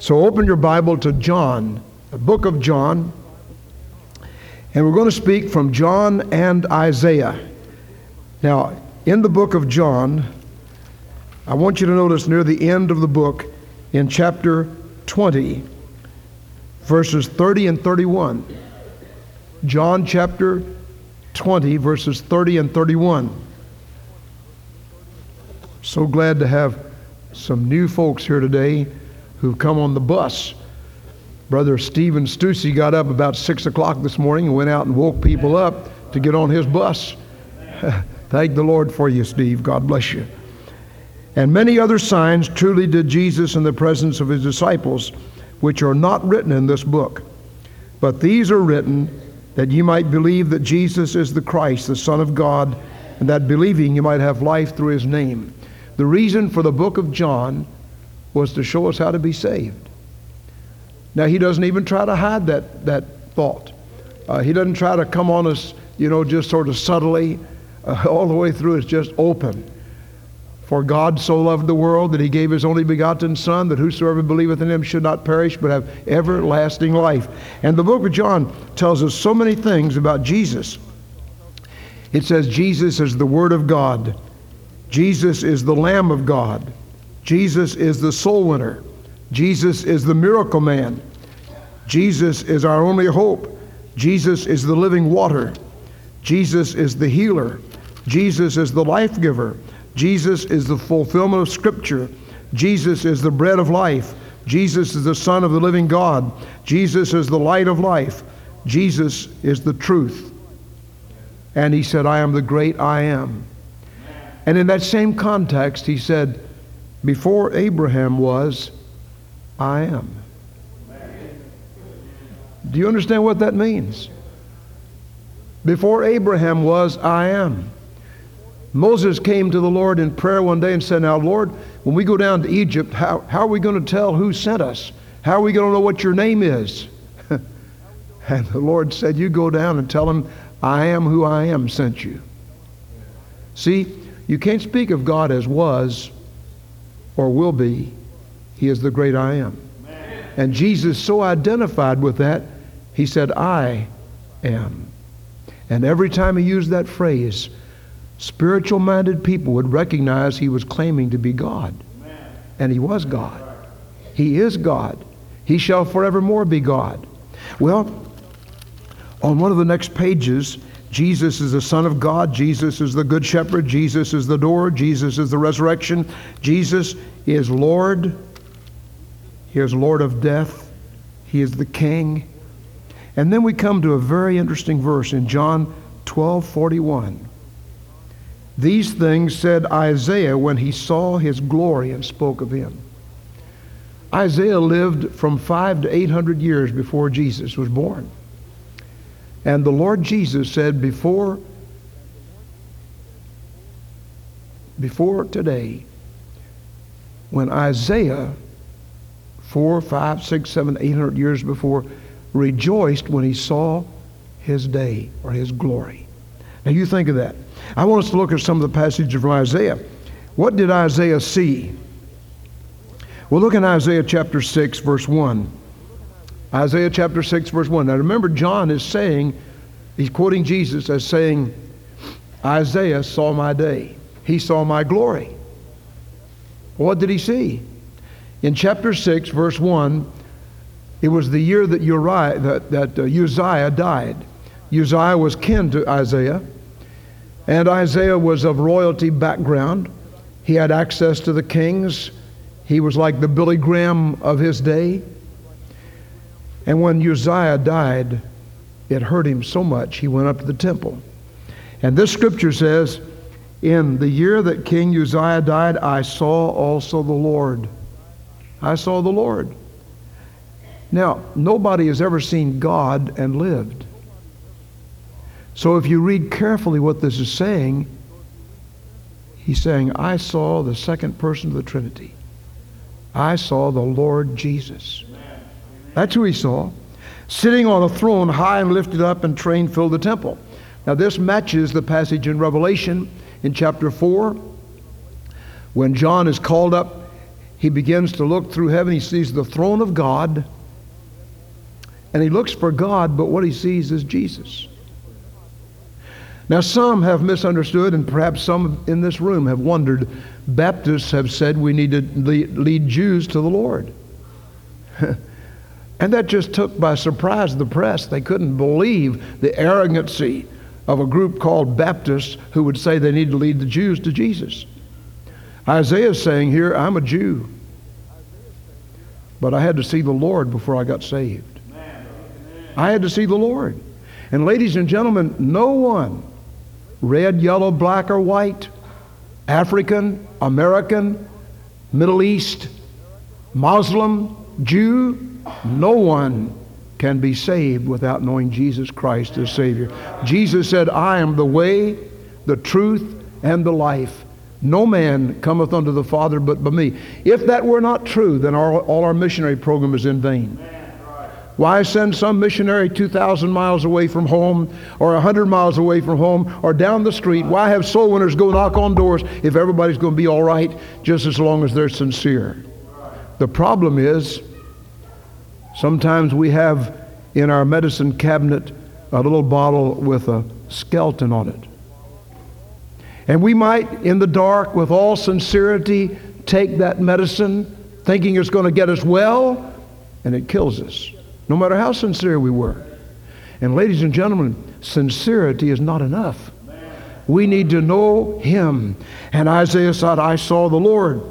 So open your Bible to John, the book of John. And we're going to speak from John and Isaiah. Now, in the book of John, I want you to notice near the end of the book, in chapter 20, verses 30 and 31. John chapter 20, verses 30 and 31. So glad to have some new folks here today who've come on the bus. Brother Stephen Stussy got up about 6 o'clock this morning and went out and woke people up to get on his bus. Thank the Lord for you, Steve. God bless you. And many other signs truly did Jesus in the presence of his disciples, which are not written in this book. But these are written that ye might believe that Jesus is the Christ, the Son of God, and that believing you might have life through his name. The reason for the book of John was to show us how to be saved. Now, he doesn't even try to hide that, that thought. Uh, he doesn't try to come on us, you know, just sort of subtly. Uh, all the way through, it's just open. For God so loved the world that he gave his only begotten Son, that whosoever believeth in him should not perish, but have everlasting life. And the book of John tells us so many things about Jesus. It says Jesus is the Word of God, Jesus is the Lamb of God, Jesus is the soul winner, Jesus is the miracle man, Jesus is our only hope, Jesus is the living water, Jesus is the healer, Jesus is the life giver. Jesus is the fulfillment of Scripture. Jesus is the bread of life. Jesus is the Son of the living God. Jesus is the light of life. Jesus is the truth. And he said, I am the great I am. And in that same context, he said, Before Abraham was, I am. Do you understand what that means? Before Abraham was, I am. Moses came to the Lord in prayer one day and said, Now, Lord, when we go down to Egypt, how, how are we going to tell who sent us? How are we going to know what your name is? and the Lord said, You go down and tell them, I am who I am sent you. See, you can't speak of God as was or will be. He is the great I am. And Jesus so identified with that, he said, I am. And every time he used that phrase, spiritual minded people would recognize he was claiming to be God. And he was God. He is God. He shall forevermore be God. Well, on one of the next pages, Jesus is the Son of God. Jesus is the Good Shepherd. Jesus is the door. Jesus is the resurrection. Jesus is Lord. He is Lord of death. He is the King. And then we come to a very interesting verse in John 12 41. These things said Isaiah when he saw his glory and spoke of him. Isaiah lived from five to eight hundred years before Jesus was born. And the Lord Jesus said, before, before today, when Isaiah, four, five, six, seven, eight hundred years before, rejoiced when he saw his day or his glory. Now you think of that. I want us to look at some of the passages from Isaiah. What did Isaiah see? Well, look in Isaiah chapter 6, verse 1. Isaiah chapter 6, verse 1. Now remember, John is saying, he's quoting Jesus as saying, Isaiah saw my day. He saw my glory. What did he see? In chapter 6, verse 1, it was the year that, Uriah, that, that uh, Uzziah died. Uzziah was kin to Isaiah. And Isaiah was of royalty background. He had access to the kings. He was like the Billy Graham of his day. And when Uzziah died, it hurt him so much, he went up to the temple. And this scripture says, In the year that King Uzziah died, I saw also the Lord. I saw the Lord. Now, nobody has ever seen God and lived. So if you read carefully what this is saying, he's saying, I saw the second person of the Trinity. I saw the Lord Jesus. That's who he saw. Sitting on a throne high and lifted up and train filled the temple. Now this matches the passage in Revelation in chapter 4 when John is called up. he begins to look through heaven. He sees the throne of God. And he looks for God, but what he sees is Jesus. Now, some have misunderstood, and perhaps some in this room have wondered. Baptists have said we need to lead Jews to the Lord. and that just took by surprise the press. They couldn't believe the arrogancy of a group called Baptists who would say they need to lead the Jews to Jesus. Isaiah is saying here, I'm a Jew. But I had to see the Lord before I got saved. I had to see the Lord. And ladies and gentlemen, no one, red, yellow, black, or white, African, American, Middle East, Muslim, Jew, no one can be saved without knowing Jesus Christ as Savior. Jesus said, I am the way, the truth, and the life. No man cometh unto the Father but by me. If that were not true, then our, all our missionary program is in vain. Why send some missionary 2,000 miles away from home or 100 miles away from home or down the street? Why have soul winners go knock on doors if everybody's going to be all right just as long as they're sincere? The problem is sometimes we have in our medicine cabinet a little bottle with a skeleton on it. And we might, in the dark, with all sincerity, take that medicine thinking it's going to get us well, and it kills us, no matter how sincere we were. And, ladies and gentlemen, sincerity is not enough. We need to know Him. And Isaiah said, I saw the Lord.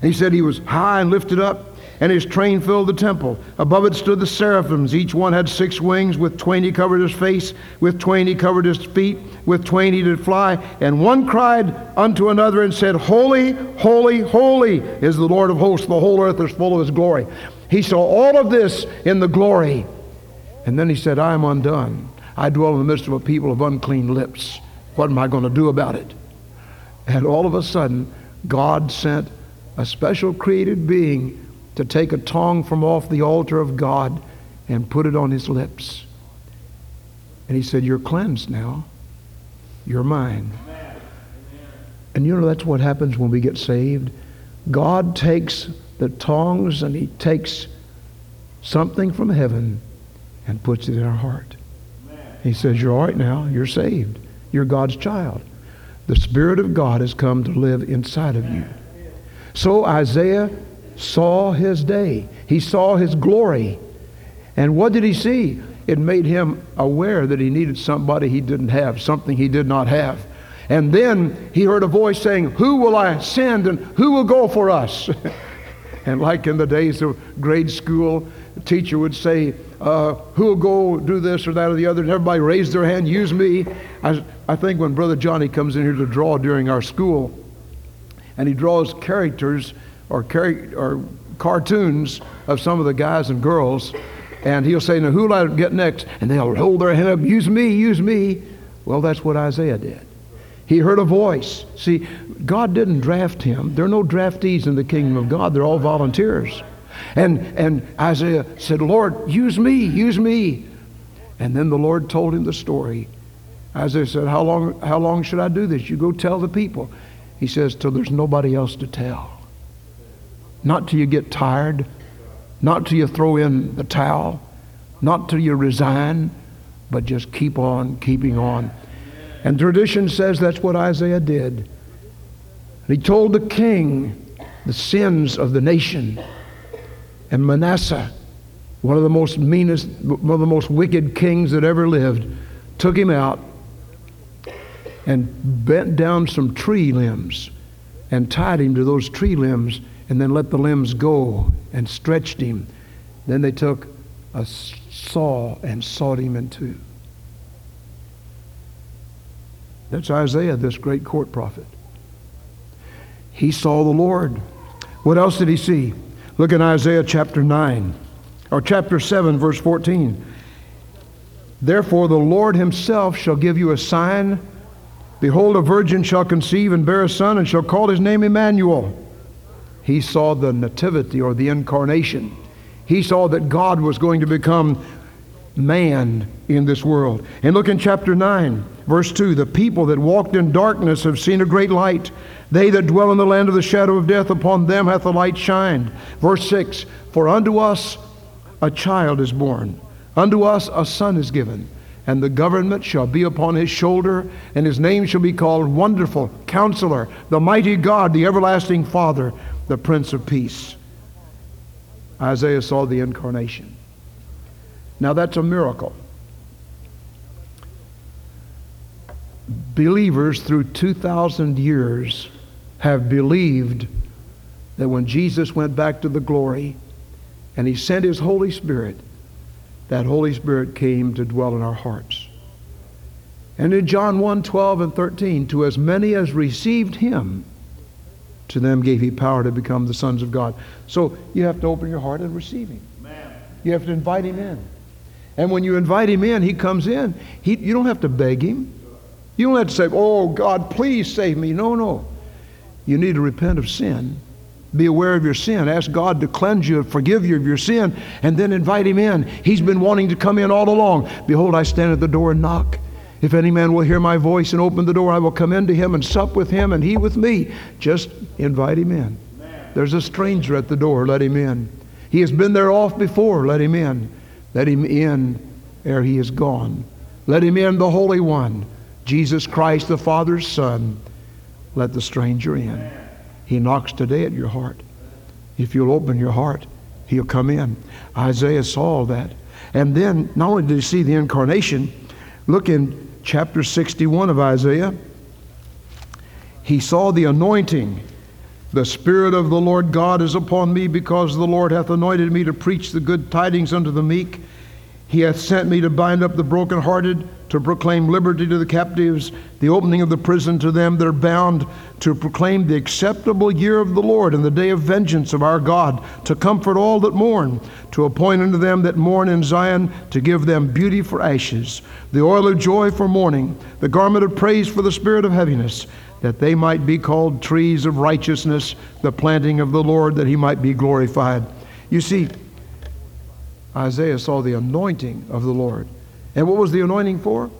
And he said he was high and lifted up and his train filled the temple. Above it stood the seraphims. Each one had six wings. With twain he covered his face, with twain he covered his feet, with twain he did fly. And one cried unto another and said, Holy, holy, holy is the Lord of hosts. The whole earth is full of his glory. He saw all of this in the glory. And then he said, I am undone. I dwell in the midst of a people of unclean lips. What am I going to do about it? And all of a sudden, God sent a special created being to take a tongue from off the altar of God and put it on his lips. And he said, You're cleansed now. You're mine. And you know that's what happens when we get saved. God takes the tongues and he takes something from heaven and puts it in our heart. He says, You're all right now. You're saved. You're God's child. The Spirit of God has come to live inside of you. So Isaiah saw his day. He saw his glory. And what did he see? It made him aware that he needed somebody he didn't have, something he did not have. And then he heard a voice saying, Who will I send and who will go for us? and like in the days of grade school, the teacher would say, uh, Who will go do this or that or the other? And everybody raised their hand, use me. I, I think when Brother Johnny comes in here to draw during our school, and he draws characters, or, or cartoons of some of the guys and girls, and he'll say, Now, who'll I get next? And they'll hold their hand up, Use me, use me. Well, that's what Isaiah did. He heard a voice. See, God didn't draft him. There are no draftees in the kingdom of God, they're all volunteers. And, and Isaiah said, Lord, use me, use me. And then the Lord told him the story. Isaiah said, How long, how long should I do this? You go tell the people. He says, Till there's nobody else to tell. Not till you get tired, not till you throw in the towel, not till you resign, but just keep on keeping on. And tradition says that's what Isaiah did. He told the king the sins of the nation. And Manasseh, one of the most meanest, one of the most wicked kings that ever lived, took him out and bent down some tree limbs and tied him to those tree limbs and then let the limbs go and stretched him. Then they took a saw and sawed him in two. That's Isaiah, this great court prophet. He saw the Lord. What else did he see? Look at Isaiah chapter 9, or chapter 7, verse 14. Therefore, the Lord himself shall give you a sign. Behold, a virgin shall conceive and bear a son, and shall call his name Emmanuel. He saw the nativity or the incarnation. He saw that God was going to become man in this world. And look in chapter 9, verse 2 the people that walked in darkness have seen a great light. They that dwell in the land of the shadow of death, upon them hath the light shined. Verse 6 For unto us a child is born, unto us a son is given, and the government shall be upon his shoulder, and his name shall be called Wonderful, Counselor, the Mighty God, the Everlasting Father, the Prince of Peace. Isaiah saw the incarnation. Now that's a miracle. Believers through 2,000 years have believed that when Jesus went back to the glory and he sent his Holy Spirit, that Holy Spirit came to dwell in our hearts. And in John 1 12 and 13, to as many as received him, to them gave he power to become the sons of God. So you have to open your heart and receive him. Amen. You have to invite him in. And when you invite him in, he comes in. He, you don't have to beg him. You don't have to say, Oh, God, please save me. No, no. You need to repent of sin. Be aware of your sin. Ask God to cleanse you, forgive you of your sin, and then invite him in. He's been wanting to come in all along. Behold, I stand at the door and knock. If any man will hear my voice and open the door, I will come into him and sup with him and he with me. Just invite him in. There's a stranger at the door, let him in. He has been there off before, let him in. Let him in ere he is gone. Let him in, the Holy One, Jesus Christ, the Father's Son. Let the stranger in. He knocks today at your heart. If you'll open your heart, he'll come in. Isaiah saw that. And then, not only did he see the incarnation, look in chapter 61 of Isaiah, he saw the anointing. The Spirit of the Lord God is upon me because the Lord hath anointed me to preach the good tidings unto the meek. He hath sent me to bind up the brokenhearted, to proclaim liberty to the captives, the opening of the prison to them that are bound, to proclaim the acceptable year of the Lord and the day of vengeance of our God, to comfort all that mourn, to appoint unto them that mourn in Zion, to give them beauty for ashes, the oil of joy for mourning, the garment of praise for the spirit of heaviness, that they might be called trees of righteousness, the planting of the Lord, that he might be glorified. You see, Isaiah saw the anointing of the Lord. And what was the anointing for?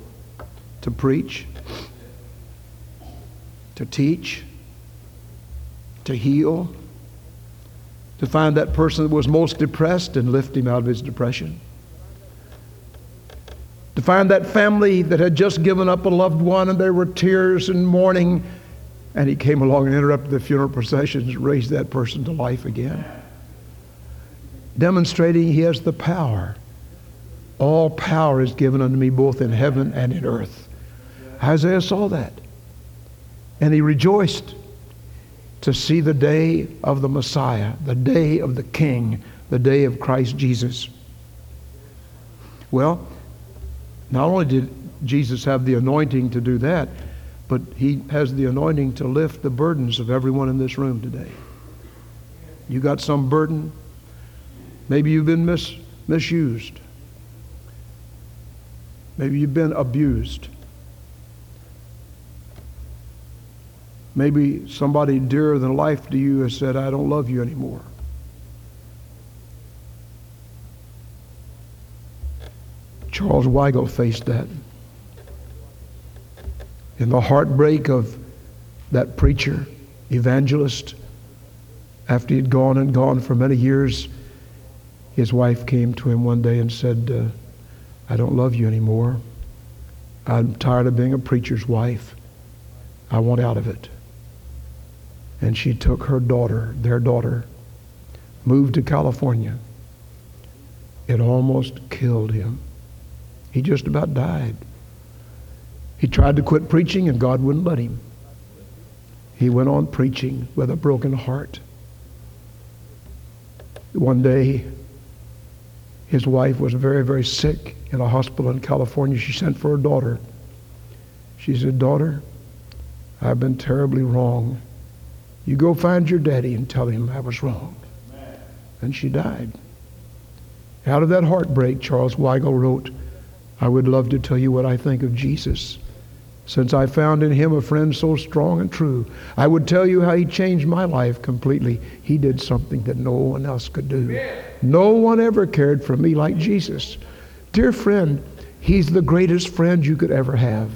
To preach, to teach, to heal, to find that person that was most depressed and lift him out of his depression. To find that family that had just given up a loved one and there were tears and mourning, and he came along and interrupted the funeral processions, raised that person to life again demonstrating he has the power. All power is given unto me both in heaven and in earth. Isaiah saw that. And he rejoiced to see the day of the Messiah, the day of the King, the day of Christ Jesus. Well, not only did Jesus have the anointing to do that, but he has the anointing to lift the burdens of everyone in this room today. You got some burden? Maybe you've been mis- misused. Maybe you've been abused. Maybe somebody dearer than life to you has said, I don't love you anymore. Charles Weigle faced that. In the heartbreak of that preacher, evangelist, after he'd gone and gone for many years, his wife came to him one day and said, uh, I don't love you anymore. I'm tired of being a preacher's wife. I want out of it. And she took her daughter, their daughter, moved to California. It almost killed him. He just about died. He tried to quit preaching and God wouldn't let him. He went on preaching with a broken heart. One day, his wife was very, very sick in a hospital in California. She sent for her daughter. She said, Daughter, I've been terribly wrong. You go find your daddy and tell him I was wrong. And she died. Out of that heartbreak, Charles Weigle wrote, I would love to tell you what I think of Jesus since I found in him a friend so strong and true. I would tell you how he changed my life completely. He did something that no one else could do. No one ever cared for me like Jesus. Dear friend, He's the greatest friend you could ever have.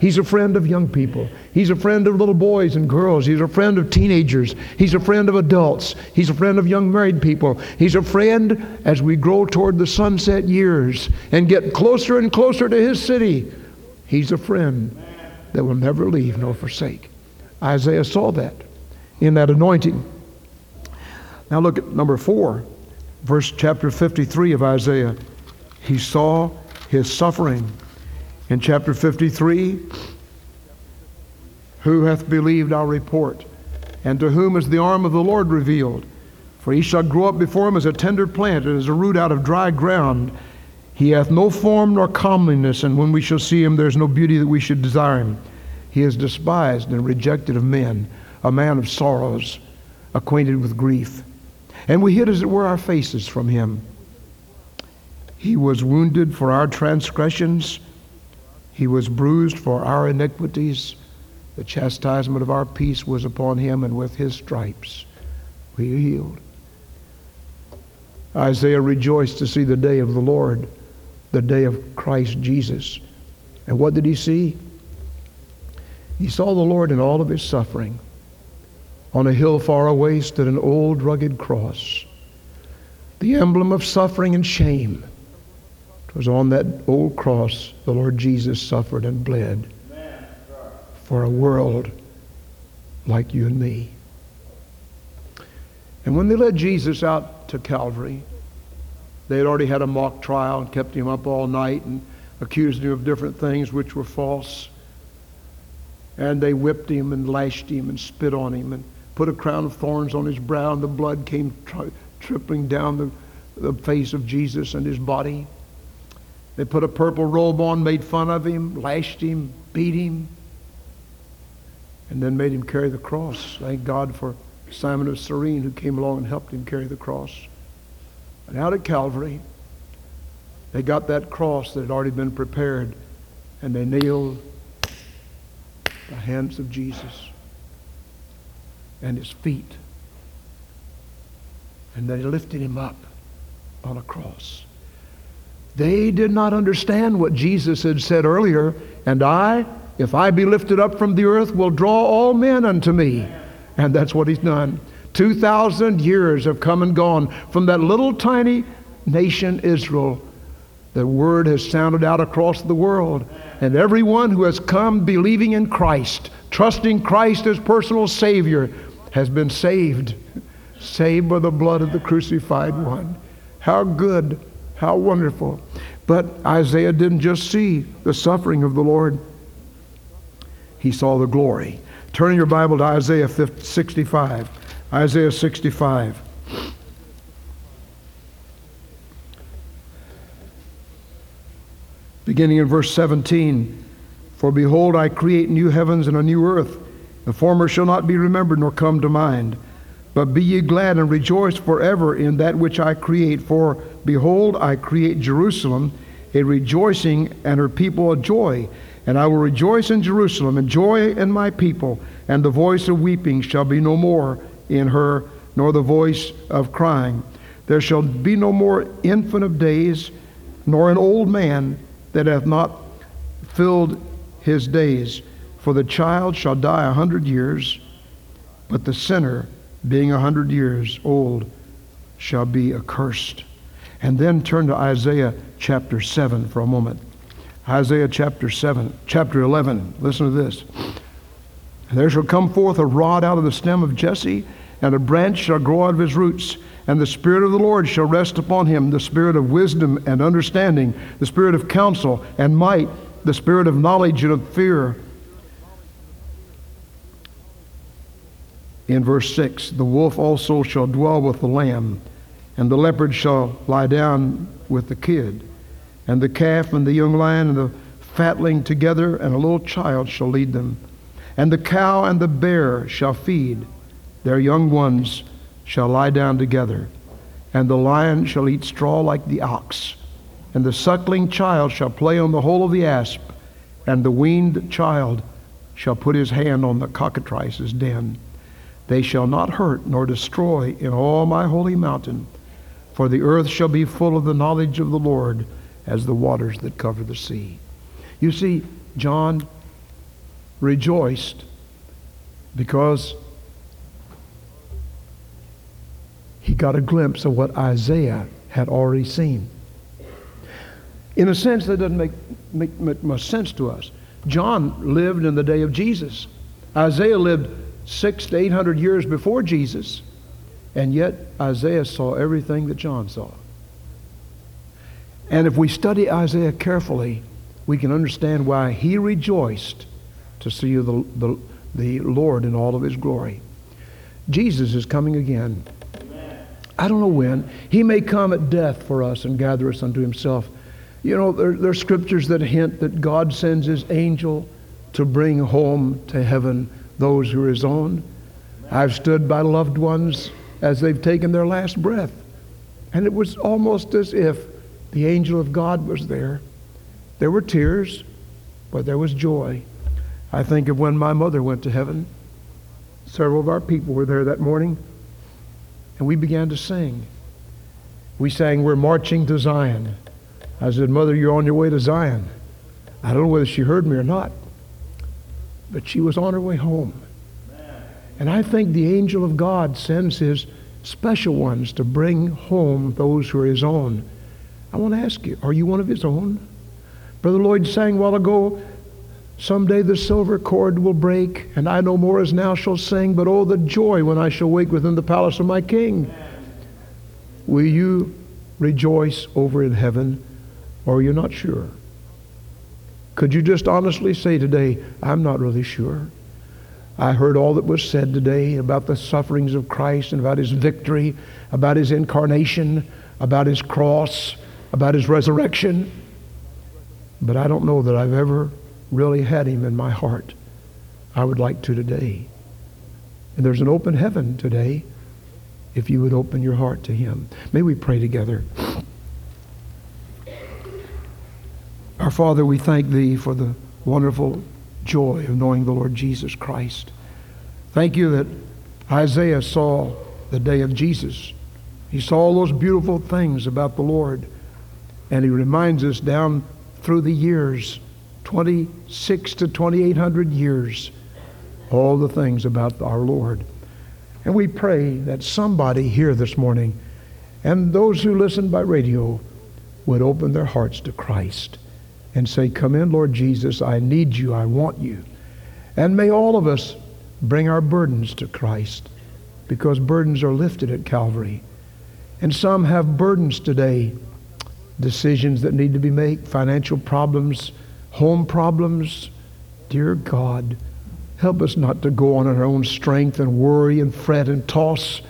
He's a friend of young people. He's a friend of little boys and girls. He's a friend of teenagers. He's a friend of adults. He's a friend of young married people. He's a friend as we grow toward the sunset years and get closer and closer to His city. He's a friend that will never leave nor forsake. Isaiah saw that in that anointing. Now look at number four, verse chapter 53 of Isaiah. He saw his suffering. In chapter 53, who hath believed our report? And to whom is the arm of the Lord revealed? For he shall grow up before him as a tender plant and as a root out of dry ground. He hath no form nor comeliness, and when we shall see him, there is no beauty that we should desire him. He is despised and rejected of men, a man of sorrows, acquainted with grief. And we hid, as it were, our faces from him. He was wounded for our transgressions, he was bruised for our iniquities. The chastisement of our peace was upon him, and with his stripes we are healed. Isaiah rejoiced to see the day of the Lord, the day of Christ Jesus. And what did he see? He saw the Lord in all of his suffering. On a hill far away stood an old rugged cross, the emblem of suffering and shame. It was on that old cross the Lord Jesus suffered and bled for a world like you and me. And when they led Jesus out to Calvary, they had already had a mock trial and kept him up all night and accused him of different things which were false. And they whipped him and lashed him and spit on him and put a crown of thorns on his brow, and the blood came tri- tripping down the, the face of Jesus and his body. They put a purple robe on, made fun of him, lashed him, beat him, and then made him carry the cross. Thank God for Simon of Cyrene who came along and helped him carry the cross. And out at Calvary, they got that cross that had already been prepared, and they nailed the hands of Jesus and his feet. And they lifted him up on a cross. They did not understand what Jesus had said earlier, and I, if I be lifted up from the earth, will draw all men unto me. And that's what he's done. 2,000 years have come and gone from that little tiny nation, Israel. The word has sounded out across the world. And everyone who has come believing in Christ, trusting Christ as personal Savior, has been saved. Saved by the blood of the crucified one. How good, how wonderful. But Isaiah didn't just see the suffering of the Lord, he saw the glory. Turn your Bible to Isaiah 65. Isaiah 65. Beginning in verse 17 For behold, I create new heavens and a new earth. The former shall not be remembered nor come to mind. But be ye glad and rejoice forever in that which I create. For behold, I create Jerusalem a rejoicing and her people a joy. And I will rejoice in Jerusalem and joy in my people. And the voice of weeping shall be no more in her, nor the voice of crying. There shall be no more infant of days, nor an old man that hath not filled his days. For the child shall die a hundred years, but the sinner, being a hundred years old, shall be accursed. And then turn to Isaiah chapter 7 for a moment. Isaiah chapter 7, chapter 11. Listen to this. There shall come forth a rod out of the stem of Jesse, and a branch shall grow out of his roots. And the Spirit of the Lord shall rest upon him the Spirit of wisdom and understanding, the Spirit of counsel and might, the Spirit of knowledge and of fear. In verse 6 The wolf also shall dwell with the lamb, and the leopard shall lie down with the kid, and the calf and the young lion and the fatling together, and a little child shall lead them. And the cow and the bear shall feed, their young ones shall lie down together, and the lion shall eat straw like the ox, and the suckling child shall play on the hole of the asp, and the weaned child shall put his hand on the cockatrice's den. They shall not hurt nor destroy in all my holy mountain, for the earth shall be full of the knowledge of the Lord as the waters that cover the sea. You see, John rejoiced because he got a glimpse of what Isaiah had already seen. In a sense, that doesn't make, make, make much sense to us. John lived in the day of Jesus. Isaiah lived six to eight hundred years before Jesus, and yet Isaiah saw everything that John saw. And if we study Isaiah carefully, we can understand why he rejoiced to see the, the, the Lord in all of his glory. Jesus is coming again. I don't know when. He may come at death for us and gather us unto himself. You know, there, there are scriptures that hint that God sends his angel to bring home to heaven those who are his own. I've stood by loved ones as they've taken their last breath. And it was almost as if the angel of God was there. There were tears, but there was joy. I think of when my mother went to heaven. Several of our people were there that morning, and we began to sing. We sang, We're Marching to Zion. I said, Mother, you're on your way to Zion. I don't know whether she heard me or not, but she was on her way home. And I think the angel of God sends his special ones to bring home those who are his own. I want to ask you, are you one of his own? Brother Lloyd sang a while ago, Someday the silver cord will break, and I no more as now shall sing, but oh, the joy when I shall wake within the palace of my King. Will you rejoice over in heaven, or are you not sure? Could you just honestly say today, I'm not really sure? I heard all that was said today about the sufferings of Christ and about his victory, about his incarnation, about his cross, about his resurrection. But I don't know that I've ever really had him in my heart. I would like to today. And there's an open heaven today if you would open your heart to him. May we pray together. Our Father, we thank thee for the wonderful joy of knowing the Lord Jesus Christ. Thank you that Isaiah saw the day of Jesus. He saw all those beautiful things about the Lord. And he reminds us down through the years 26 to 2800 years all the things about our Lord. And we pray that somebody here this morning and those who listen by radio would open their hearts to Christ and say, Come in, Lord Jesus, I need you, I want you. And may all of us bring our burdens to Christ because burdens are lifted at Calvary. And some have burdens today, decisions that need to be made, financial problems home problems. Dear God, help us not to go on in our own strength and worry and fret and toss,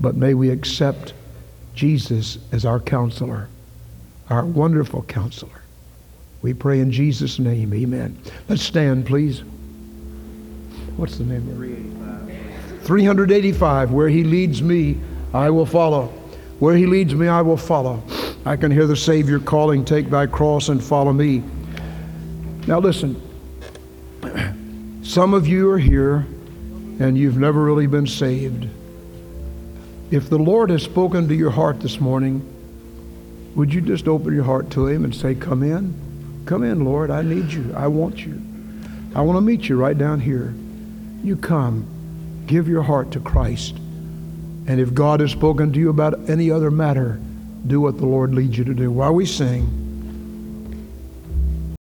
but may we accept Jesus as our counselor, our wonderful counselor. We pray in Jesus' name, amen. Let's stand, please. What's the name? 385. 385. Where he leads me, I will follow. Where he leads me, I will follow. I can hear the Savior calling, Take thy cross and follow me. Now, listen, some of you are here and you've never really been saved. If the Lord has spoken to your heart this morning, would you just open your heart to Him and say, Come in? Come in, Lord. I need you. I want you. I want to meet you right down here. You come. Give your heart to Christ. And if God has spoken to you about any other matter, do what the Lord leads you to do. While we sing,